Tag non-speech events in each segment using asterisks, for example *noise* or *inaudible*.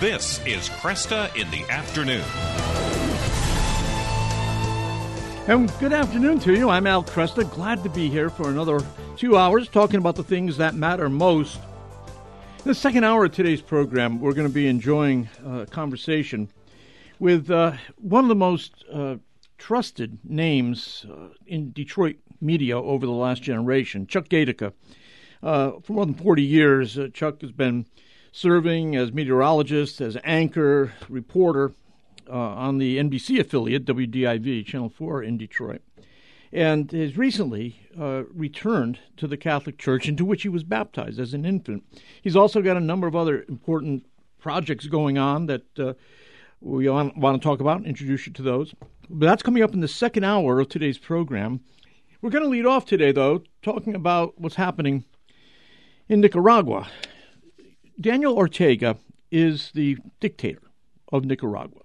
This is Kresta in the Afternoon. And good afternoon to you. I'm Al Kresta. Glad to be here for another two hours talking about the things that matter most. In the second hour of today's program, we're going to be enjoying a conversation with uh, one of the most uh, trusted names uh, in Detroit media over the last generation, Chuck Gaidica. Uh, for more than 40 years, uh, Chuck has been serving as meteorologist, as anchor, reporter uh, on the NBC affiliate, WDIV, Channel 4 in Detroit, and has recently uh, returned to the Catholic Church into which he was baptized as an infant. He's also got a number of other important projects going on that uh, we want, want to talk about and introduce you to those. But that's coming up in the second hour of today's program. We're going to lead off today, though, talking about what's happening in Nicaragua. Daniel Ortega is the dictator of Nicaragua.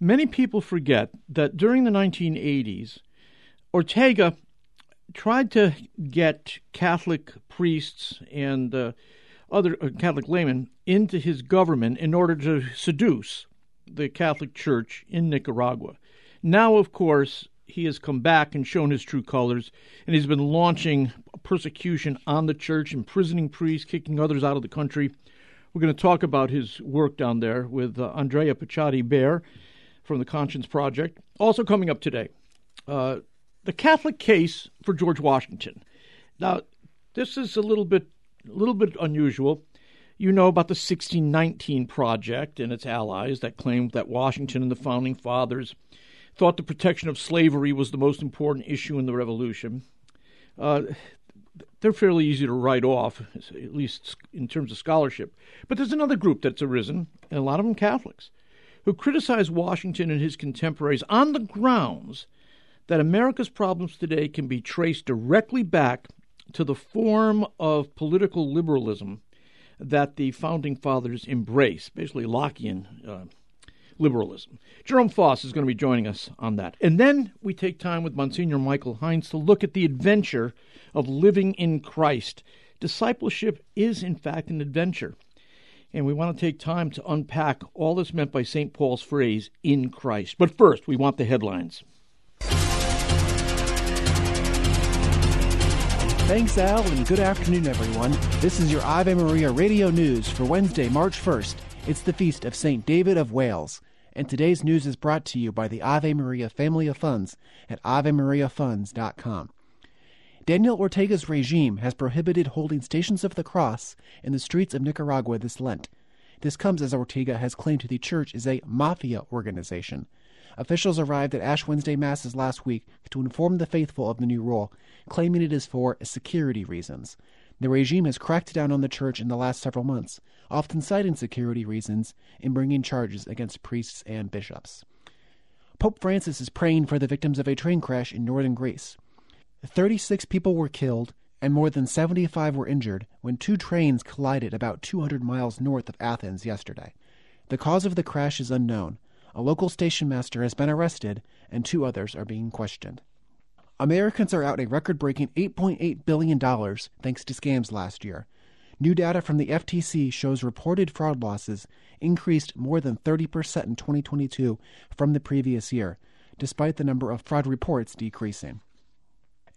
Many people forget that during the 1980s, Ortega tried to get Catholic priests and uh, other uh, Catholic laymen into his government in order to seduce the Catholic Church in Nicaragua. Now, of course, he has come back and shown his true colors, and he's been launching persecution on the church, imprisoning priests, kicking others out of the country. We're going to talk about his work down there with uh, Andrea Picciotti Bayer from the Conscience Project. Also coming up today, uh, the Catholic case for George Washington. Now, this is a little bit, a little bit unusual. You know about the 1619 Project and its allies that claimed that Washington and the founding fathers thought the protection of slavery was the most important issue in the Revolution. Uh, they're fairly easy to write off, at least in terms of scholarship. But there's another group that's arisen, and a lot of them Catholics, who criticize Washington and his contemporaries on the grounds that America's problems today can be traced directly back to the form of political liberalism that the founding fathers embraced, basically Lockean uh, liberalism. Jerome Foss is going to be joining us on that. And then we take time with Monsignor Michael Hines to look at the adventure of living in Christ. Discipleship is, in fact, an adventure. And we want to take time to unpack all that's meant by St. Paul's phrase, in Christ. But first, we want the headlines. Thanks, Al, and good afternoon, everyone. This is your Ave Maria Radio News for Wednesday, March 1st. It's the feast of St. David of Wales, and today's news is brought to you by the Ave Maria Family of Funds at AveMariaFunds.com. Daniel Ortega's regime has prohibited holding Stations of the Cross in the streets of Nicaragua this Lent. This comes as Ortega has claimed the church is a mafia organization. Officials arrived at Ash Wednesday Masses last week to inform the faithful of the new rule, claiming it is for security reasons. The regime has cracked down on the church in the last several months, often citing security reasons in bringing charges against priests and bishops. Pope Francis is praying for the victims of a train crash in northern Greece. 36 people were killed and more than 75 were injured when two trains collided about 200 miles north of Athens yesterday. The cause of the crash is unknown. A local station master has been arrested, and two others are being questioned. Americans are out a record breaking $8.8 billion thanks to scams last year. New data from the FTC shows reported fraud losses increased more than 30% in 2022 from the previous year, despite the number of fraud reports decreasing.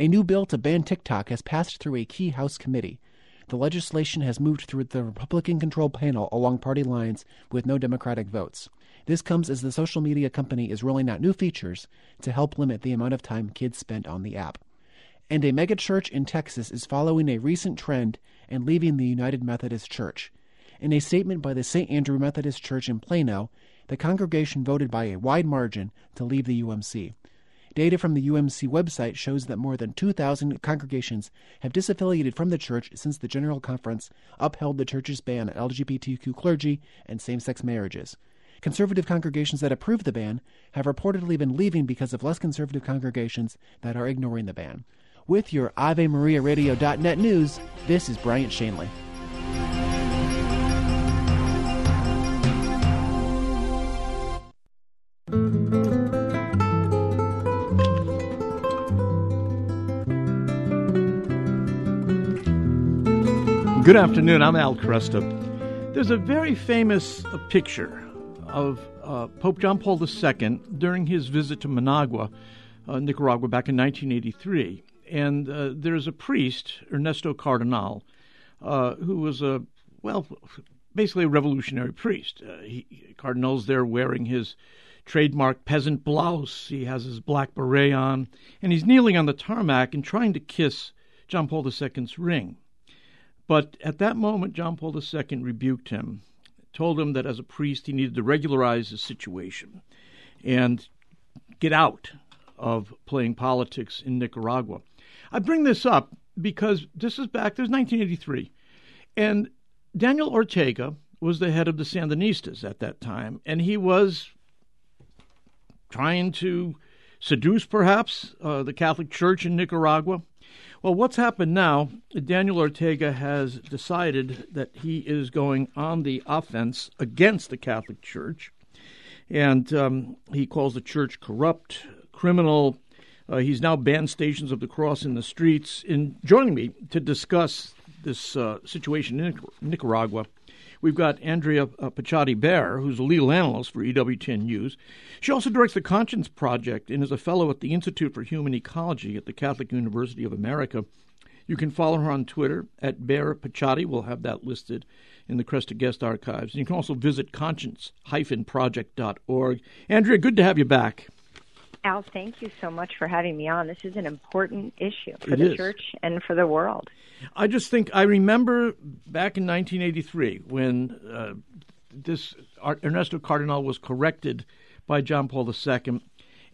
A new bill to ban TikTok has passed through a key House committee. The legislation has moved through the Republican controlled panel along party lines with no Democratic votes. This comes as the social media company is rolling out new features to help limit the amount of time kids spend on the app. And a megachurch in Texas is following a recent trend and leaving the United Methodist Church. In a statement by the St. Andrew Methodist Church in Plano, the congregation voted by a wide margin to leave the UMC. Data from the UMC website shows that more than 2,000 congregations have disaffiliated from the church since the General Conference upheld the church's ban on LGBTQ clergy and same sex marriages. Conservative congregations that approve the ban have reportedly been leaving because of less conservative congregations that are ignoring the ban. With your AveMariaRadio.net news, this is Bryant Shanley. Good afternoon. I'm Al Kresta. There's a very famous uh, picture of uh, Pope John Paul II during his visit to Managua, uh, Nicaragua, back in 1983. And uh, there's a priest, Ernesto Cardenal, uh, who was a, well, basically a revolutionary priest. Uh, he, Cardenal's there wearing his trademark peasant blouse. He has his black beret on, and he's kneeling on the tarmac and trying to kiss John Paul II's ring. But at that moment, John Paul II rebuked him, told him that as a priest he needed to regularize his situation and get out of playing politics in Nicaragua. I bring this up because this is back, there's 1983, and Daniel Ortega was the head of the Sandinistas at that time, and he was trying to seduce, perhaps, uh, the Catholic Church in Nicaragua. Well, what's happened now, Daniel Ortega has decided that he is going on the offense against the Catholic Church. And um, he calls the church corrupt, criminal. Uh, he's now banned Stations of the Cross in the streets. In joining me to discuss this uh, situation in Nicaragua We've got Andrea uh, Picciotti Bayer, who's a legal analyst for EWTN News. She also directs the Conscience Project and is a fellow at the Institute for Human Ecology at the Catholic University of America. You can follow her on Twitter at Bayer Picciotti. We'll have that listed in the Kresta Guest Archives. And you can also visit conscience-project.org. Andrea, good to have you back. Al, thank you so much for having me on. This is an important issue for it the is. church and for the world. I just think I remember back in 1983 when uh, this Ernesto Cardenal was corrected by John Paul II,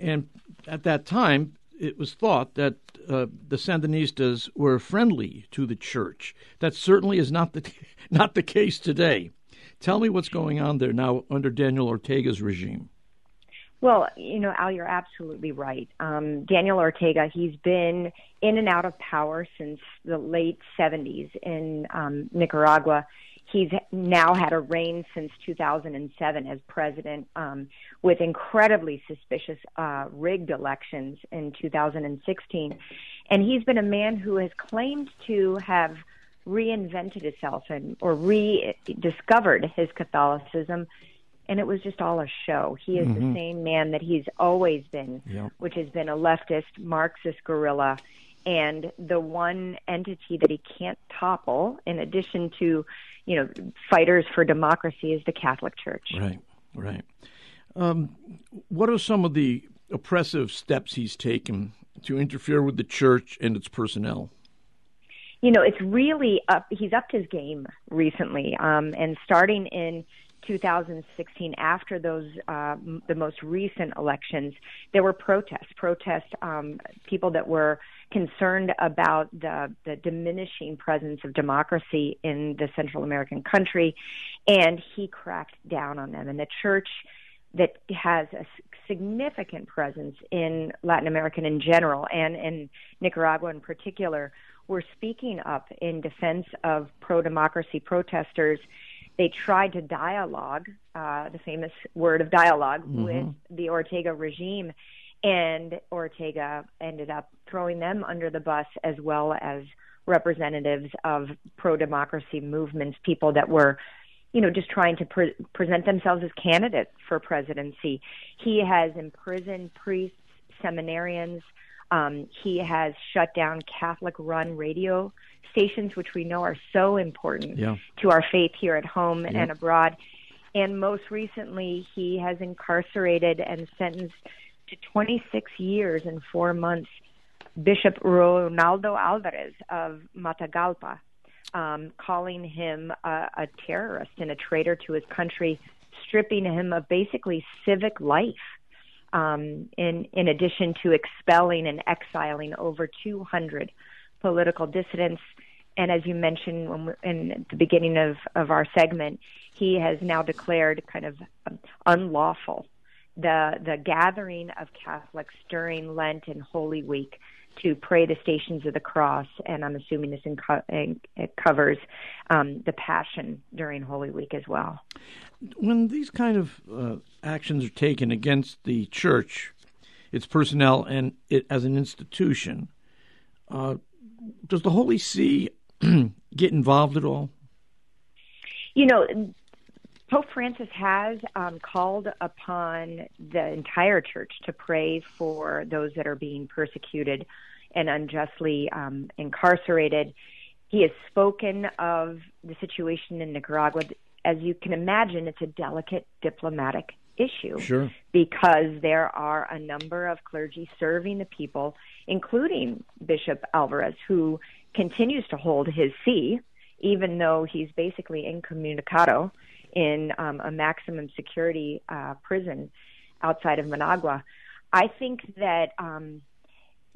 and at that time it was thought that uh, the Sandinistas were friendly to the church. That certainly is not the *laughs* not the case today. Tell me what's going on there now under Daniel Ortega's regime. Well, you know, Al, you're absolutely right. Um, Daniel Ortega, he's been in and out of power since the late 70s in um, Nicaragua. He's now had a reign since 2007 as president um, with incredibly suspicious uh, rigged elections in 2016. And he's been a man who has claimed to have reinvented himself and or rediscovered his Catholicism and it was just all a show. He is mm-hmm. the same man that he's always been, which has been a leftist Marxist guerrilla and the one entity that he can't topple in addition to, you know, fighters for democracy is the Catholic Church. Right. Right. Um, what are some of the oppressive steps he's taken to interfere with the church and its personnel? You know, it's really up. He's upped his game recently, um, and starting in 2016, after those uh, the most recent elections, there were protests. Protests, um, people that were concerned about the the diminishing presence of democracy in the Central American country, and he cracked down on them. And the church that has a significant presence in Latin America in general and in Nicaragua in particular were speaking up in defense of pro democracy protesters they tried to dialogue, uh, the famous word of dialog mm-hmm. with the Ortega regime, and Ortega ended up throwing them under the bus as well as representatives of pro democracy movements, people that were, you know, just trying to pre- present themselves as candidates for presidency. He has imprisoned priests, seminarians. Um, he has shut down Catholic run radio stations, which we know are so important yeah. to our faith here at home yeah. and abroad. And most recently, he has incarcerated and sentenced to 26 years and four months Bishop Ronaldo Alvarez of Matagalpa, um, calling him a, a terrorist and a traitor to his country, stripping him of basically civic life. Um, in in addition to expelling and exiling over 200 political dissidents and as you mentioned when in the beginning of, of our segment, he has now declared kind of unlawful the the gathering of Catholics during Lent and Holy Week to pray the Stations of the Cross, and I'm assuming this it covers um, the Passion during Holy Week as well. When these kind of uh, actions are taken against the Church, its personnel, and it as an institution, uh, does the Holy See *clears throat* get involved at all? You know, Pope Francis has um, called upon the entire church to pray for those that are being persecuted and unjustly um, incarcerated. He has spoken of the situation in Nicaragua. As you can imagine, it's a delicate diplomatic issue sure. because there are a number of clergy serving the people, including Bishop Alvarez, who continues to hold his see, even though he's basically incommunicado in um, a maximum security uh, prison outside of Managua. I think that um,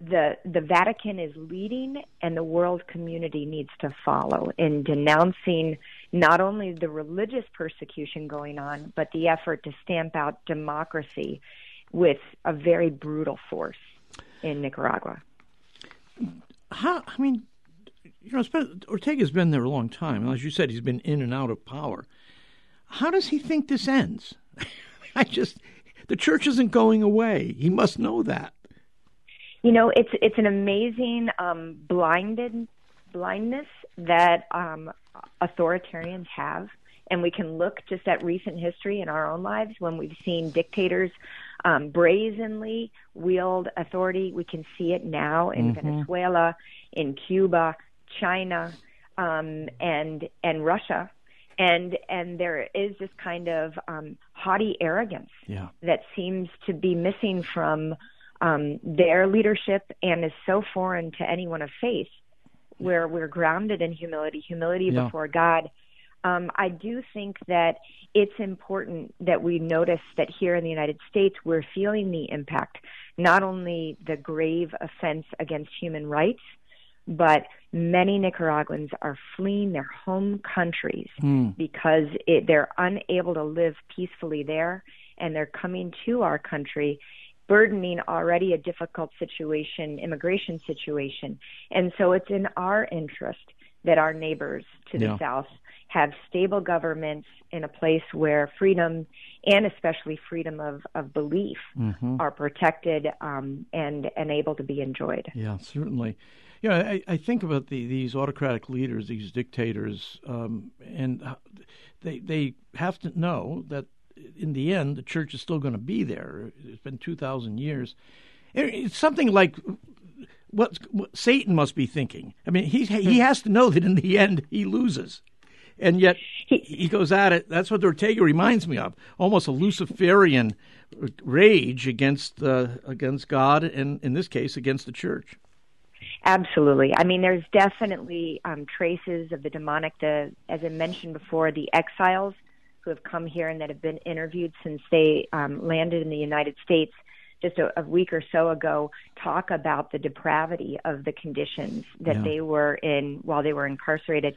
the the Vatican is leading, and the world community needs to follow in denouncing not only the religious persecution going on, but the effort to stamp out democracy with a very brutal force in Nicaragua. How? I mean, you know, Ortega's been there a long time. As you said, he's been in and out of power. How does he think this ends? *laughs* I just, the church isn't going away. He must know that. You know, it's it's an amazing um, blinded blindness that um, authoritarians have, and we can look just at recent history in our own lives when we've seen dictators um, brazenly wield authority. We can see it now in mm-hmm. Venezuela, in Cuba, China, um, and and Russia, and and there is this kind of um, haughty arrogance yeah. that seems to be missing from um, their leadership and is so foreign to anyone of faith, where we're grounded in humility, humility yeah. before God. Um, I do think that it's important that we notice that here in the United States, we're feeling the impact, not only the grave offense against human rights, but many Nicaraguans are fleeing their home countries mm. because it, they're unable to live peacefully there, and they're coming to our country, burdening already a difficult situation, immigration situation. And so it's in our interest that our neighbors to the yeah. south have stable governments in a place where freedom and especially freedom of, of belief mm-hmm. are protected um, and, and able to be enjoyed. Yeah, certainly. You know, I, I think about the, these autocratic leaders, these dictators, um, and they they have to know that in the end the church is still going to be there. It's been two thousand years. It's something like what, what, Satan must be thinking. I mean, he he hmm. has to know that in the end he loses, and yet he goes at it. That's what Ortega reminds me of, almost a Luciferian rage against uh, against God, and in this case against the church. Absolutely. I mean, there's definitely um, traces of the demonic. The, as I mentioned before, the exiles who have come here and that have been interviewed since they um, landed in the United States just a, a, week or so ago talk about the depravity of the conditions that yeah. they were in while they were incarcerated.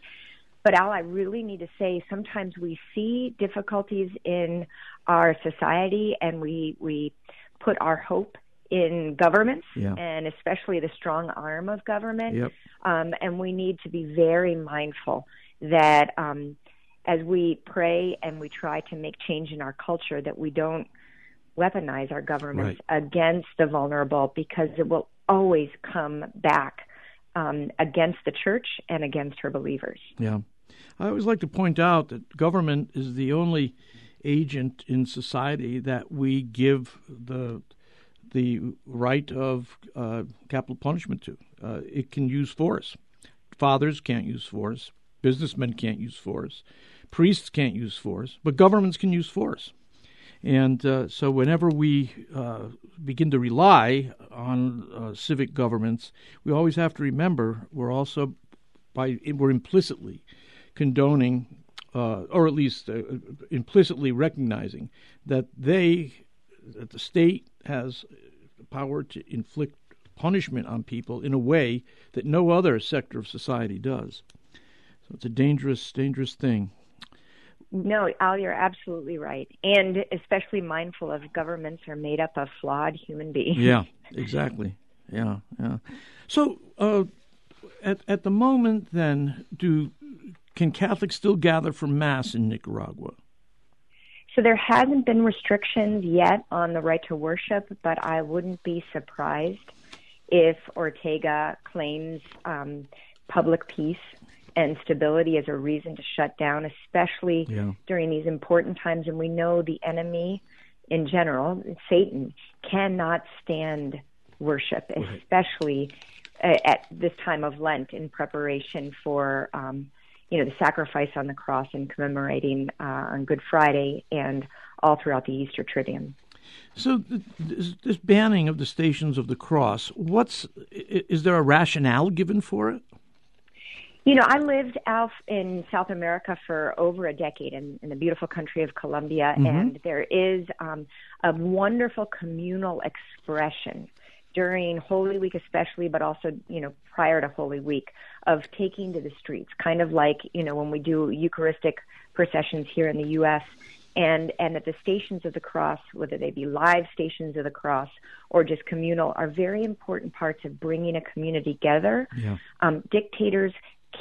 But Al, I really need to say sometimes we see difficulties in our society and we we put our hope in governments yeah. and especially the strong arm of government. Yep. Um, and we need to be very mindful that um, as we pray and we try to make change in our culture, that we don't weaponize our governments right. against the vulnerable because it will always come back um, against the church and against her believers. Yeah. I always like to point out that government is the only agent in society that we give the the right of uh, capital punishment to. Uh, it can use force. Fathers can't use force. Businessmen can't use force. Priests can't use force. But governments can use force. And uh, so, whenever we uh, begin to rely on uh, civic governments, we always have to remember we're also by we're implicitly condoning, uh, or at least implicitly recognizing that they, that the state has power to inflict punishment on people in a way that no other sector of society does. So it's a dangerous, dangerous thing. No, Al, you're absolutely right. And especially mindful of governments are made up of flawed human beings. Yeah, exactly. Yeah, yeah. So, uh, at at the moment, then, do can Catholics still gather for mass in Nicaragua? So there hasn't been restrictions yet on the right to worship, but I wouldn't be surprised if Ortega claims um, public peace and stability as a reason to shut down, especially yeah. during these important times. And we know the enemy in general, Satan, cannot stand worship, right. especially uh, at this time of Lent in preparation for. Um, you know, the sacrifice on the cross and commemorating uh, on Good Friday and all throughout the Easter Triduum. So this, this, banning of the Stations of the Cross, what's is there a rationale given for it? You know, I lived out in South America for over a decade in, in the beautiful country of Colombia, mm-hmm. and there is um, a wonderful communal expression during Holy Week, especially, but also, you know, prior to Holy Week, of taking to the streets, kind of like, you know, when we do Eucharistic processions here in the U.S. And, and that the stations of the cross, whether they be live stations of the cross or just communal, are very important parts of bringing a community together. Yeah. Um, dictators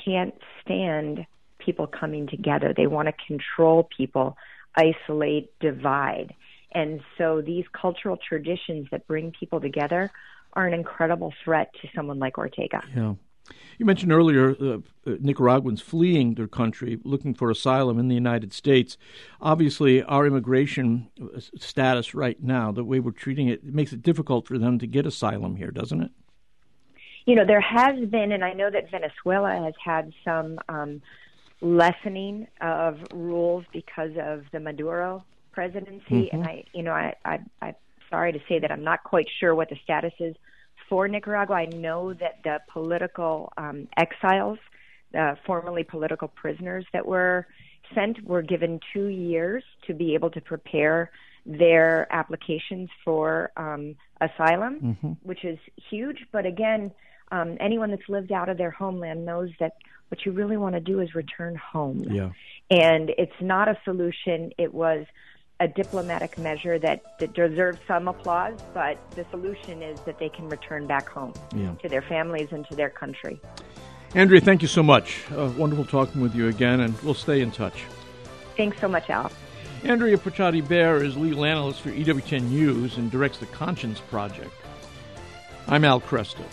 can't stand people coming together. They want to control people, isolate, divide. And so these cultural traditions that bring people together are an incredible threat to someone like Ortega. Yeah. You mentioned earlier uh, uh, Nicaraguans fleeing their country, looking for asylum in the United States. Obviously, our immigration uh, status right now, the way we're treating it, it makes it difficult for them to get asylum here, doesn't it? You know, there has been, and I know that Venezuela has had some um, lessening of rules because of the Maduro presidency. Mm-hmm. And I, you know, I, I, I'm sorry to say that I'm not quite sure what the status is for Nicaragua. I know that the political um, exiles, uh, formerly political prisoners that were sent, were given two years to be able to prepare their applications for um, asylum, mm-hmm. which is huge. But again, um, anyone that's lived out of their homeland knows that what you really want to do is return home. Yeah. And it's not a solution. It was a diplomatic measure that, that deserves some applause, but the solution is that they can return back home yeah. to their families and to their country. Andrea, thank you so much. Uh, wonderful talking with you again, and we'll stay in touch. Thanks so much, Al. Andrea Picciotti Bayer is legal analyst for EWTN News and directs the Conscience Project. I'm Al Kresta.